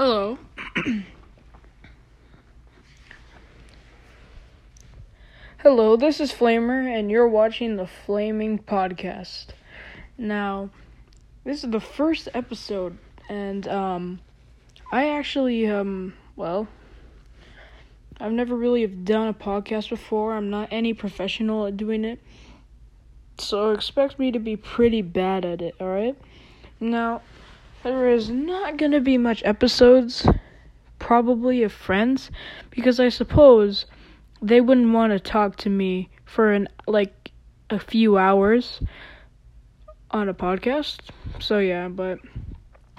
Hello. Hello, this is Flamer, and you're watching the Flaming Podcast. Now, this is the first episode, and um, I actually um, well, I've never really done a podcast before. I'm not any professional at doing it, so expect me to be pretty bad at it. All right. Now, there is not gonna be much episodes, probably of Friends, because I suppose they wouldn't want to talk to me for an like a few hours on a podcast. So yeah, but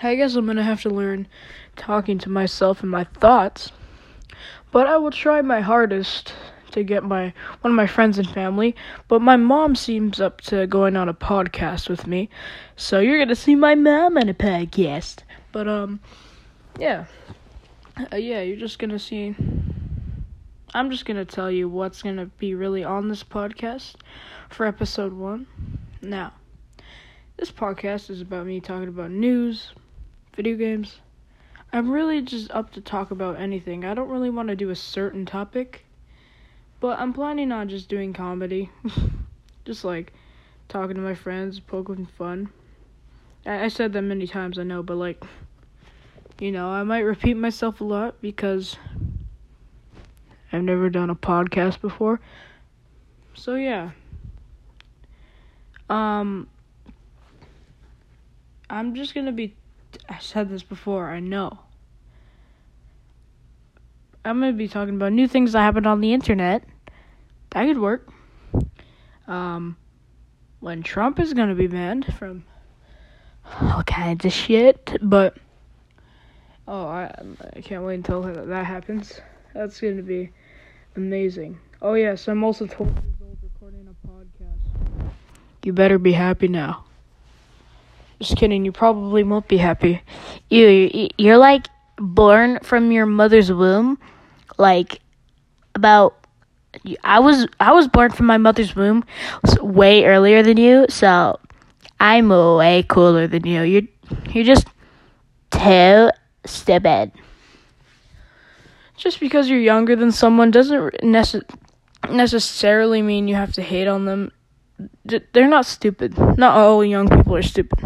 I guess I'm gonna have to learn talking to myself and my thoughts. But I will try my hardest to get my one of my friends and family. But my mom seems up to going on a podcast with me, so you're gonna see my mom on a podcast. But um, yeah, uh, yeah, you're just gonna see. I'm just gonna tell you what's gonna be really on this podcast for episode one. Now, this podcast is about me talking about news, video games. I'm really just up to talk about anything. I don't really want to do a certain topic, but I'm planning on just doing comedy. just like talking to my friends, poking fun. I, I said that many times, I know, but like, you know, I might repeat myself a lot because I've never done a podcast before. So yeah. Um I'm just going to be I said this before, I know. I'm going to be talking about new things that happened on the internet. That could work. Um when Trump is going to be banned from all kinds of shit, but oh, I I can't wait until that happens. That's going to be amazing. Oh yes, I'm also 12 years old recording a podcast. You better be happy now. Just kidding. You probably won't be happy. You you're like born from your mother's womb, like about. I was I was born from my mother's womb way earlier than you, so I'm way cooler than you. You're you're just too stupid. Just because you're younger than someone doesn't necess- necessarily mean you have to hate on them. They're not stupid. Not all young people are stupid.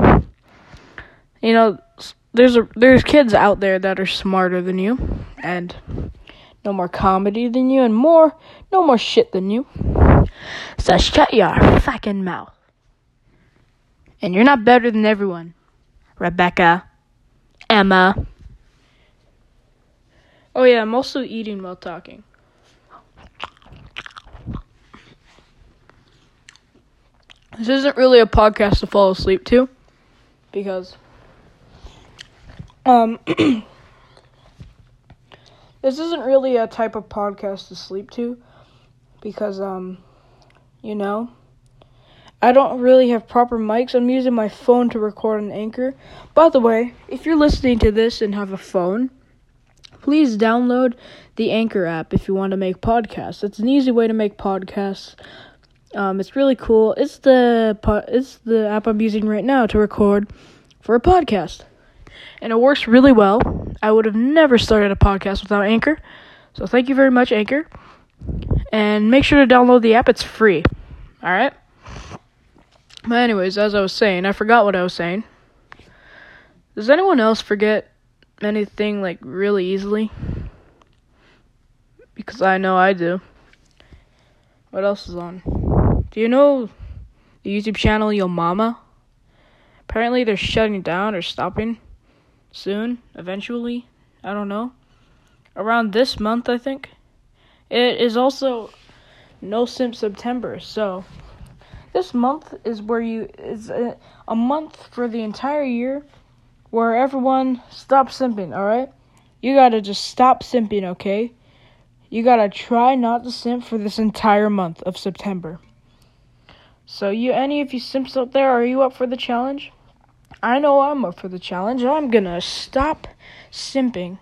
You know, there's a there's kids out there that are smarter than you and no more comedy than you and more no more shit than you. So shut your fucking mouth. And you're not better than everyone. Rebecca, Emma. Oh yeah, I'm also eating while talking. This isn't really a podcast to fall asleep to because um this isn't really a type of podcast to sleep to because um you know I don't really have proper mics. I'm using my phone to record an anchor. By the way, if you're listening to this and have a phone, please download the Anchor app if you want to make podcasts. It's an easy way to make podcasts. Um, it's really cool. It's the it's the app I'm using right now to record for a podcast, and it works really well. I would have never started a podcast without Anchor, so thank you very much, Anchor. And make sure to download the app. It's free. All right. But anyways, as I was saying, I forgot what I was saying. Does anyone else forget anything like really easily? Because I know I do. What else is on? Do you know the YouTube channel Yo Mama? Apparently they're shutting down or stopping soon, eventually. I don't know. Around this month, I think. It is also No Simp September, so this month is where you is a, a month for the entire year where everyone stops simping, alright? You gotta just stop simping, okay? You gotta try not to simp for this entire month of September. So, you, any of you simps out there, are you up for the challenge? I know I'm up for the challenge. I'm gonna stop simping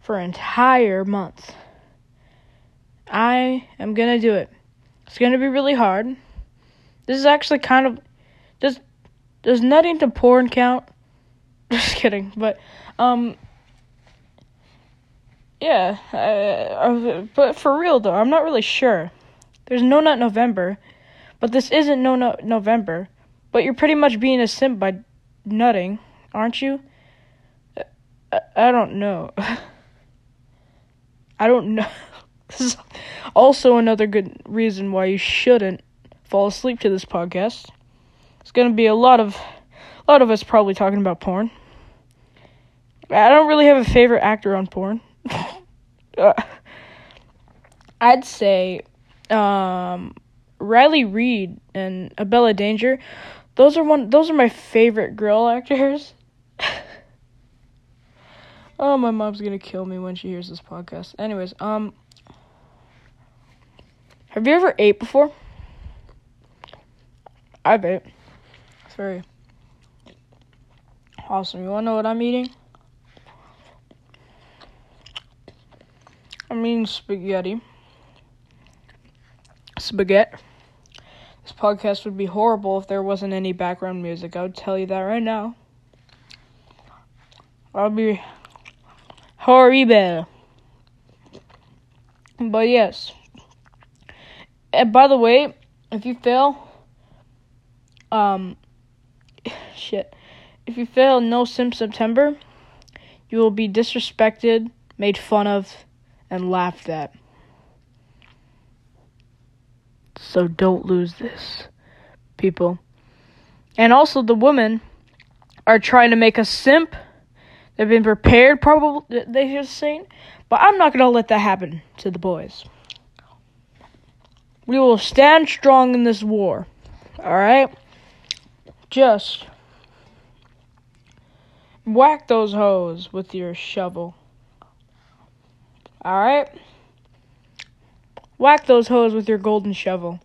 for an entire month. I am gonna do it. It's gonna be really hard. This is actually kind of does does nutting to porn count? Just kidding, but um Yeah, uh, uh, but for real though, I'm not really sure. There's No Nut November, but this isn't No Nut November. But you're pretty much being a simp by nutting, aren't you? I, I don't know. I don't know. this is also another good reason why you shouldn't fall asleep to this podcast. It's gonna be a lot of, a lot of us probably talking about porn. I don't really have a favorite actor on porn. uh, I'd say um, Riley Reid and Abella Danger. Those are one. Those are my favorite girl actors. oh, my mom's gonna kill me when she hears this podcast. Anyways, um, have you ever ate before? I've ate. It's very awesome. You wanna know what I'm eating? I'm eating spaghetti. Spaghetti. This podcast would be horrible if there wasn't any background music. I would tell you that right now. I'll be horrible. But yes. And by the way, if you fail, um, shit. If you fail No Simp September, you will be disrespected, made fun of, and laughed at. So don't lose this, people. And also, the women are trying to make a simp. They've been prepared, probably, they are saying. But I'm not going to let that happen to the boys. We will stand strong in this war. Alright? Just whack those hoes with your shovel. Alright? Whack those hoes with your golden shovel.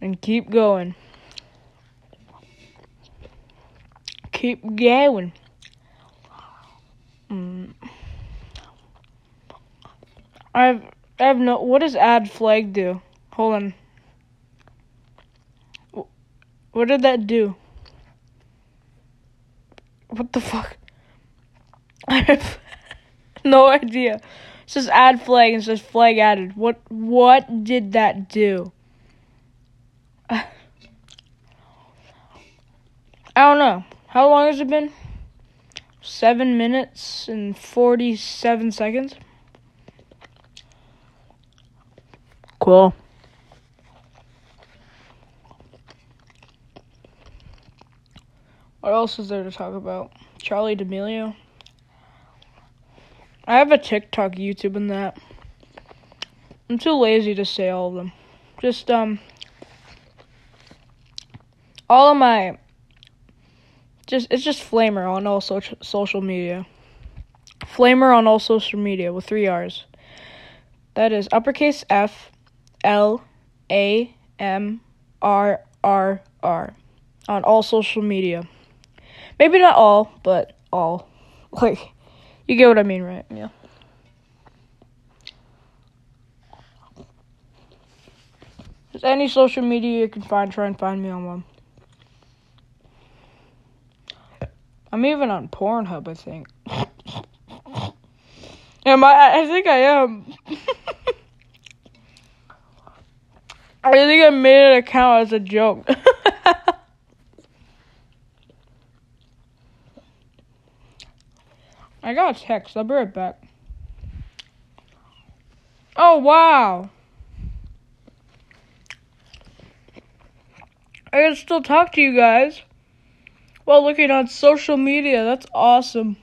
And keep going. Keep going. Mm. I've I have no what does add flag do? Hold on. What did that do? What the fuck? I have no idea. It says add flag and says flag added. What what did that do? I don't know. How long has it been? Seven minutes and forty-seven seconds. Cool. What else is there to talk about? Charli D'Amelio. I have a TikTok, YouTube, and that. I'm too lazy to say all of them. Just um, all of my. Just it's just Flamer on all social social media. Flamer on all social media with three R's. That is uppercase F, L, A, M, R, R, R, on all social media. Maybe not all, but all. Like, you get what I mean, right? Yeah. Just any social media you can find, try and find me on one. I'm even on Pornhub, I think. am I? I think I am. I think I made an account as a joke. I got a text. I'll be right back. Oh, wow. I can still talk to you guys while looking on social media. That's awesome.